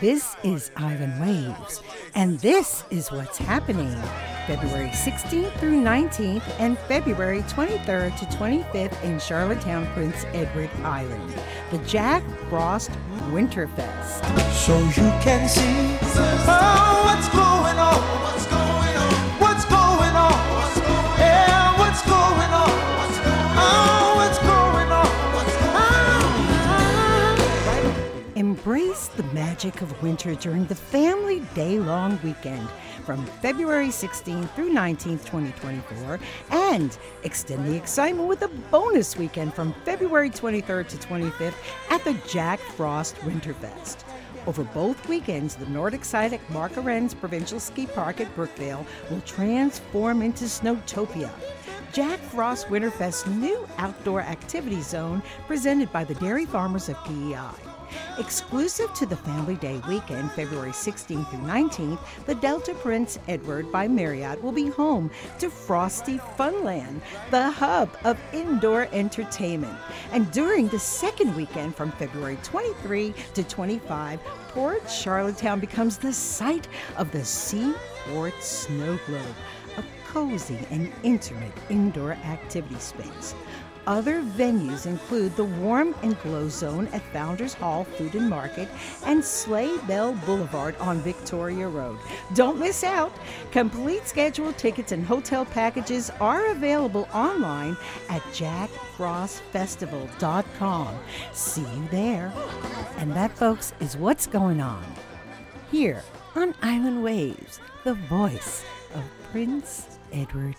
This is Island Waves, and this is what's happening February 16th through 19th and February 23rd to 25th in Charlottetown, Prince Edward Island. The Jack Frost Winterfest. So you can see oh, the magic of winter during the family day long weekend from February 16th through 19th, 2024, and extend the excitement with a bonus weekend from February 23rd to 25th at the Jack Frost Winterfest. Over both weekends, the Nordic site at Mark Arendz Provincial Ski Park at Brookvale will transform into Snowtopia. Jack Frost Winterfest's new outdoor activity zone presented by the dairy farmers of PEI. Exclusive to the Family Day weekend, February 16th through 19th, the Delta Prince Edward by Marriott will be home to Frosty Funland, the hub of indoor entertainment. And during the second weekend from February 23 to 25, Port Charlottetown becomes the site of the Seaport Snow Globe, a cozy and intimate indoor activity space. Other venues include the Warm and Glow Zone at Founders Hall Food and Market and Sleigh Bell Boulevard on Victoria Row. Don't miss out. Complete schedule tickets and hotel packages are available online at jackfrostfestival.com. See you there. And that, folks, is what's going on here on Island Waves, the voice of Prince Edward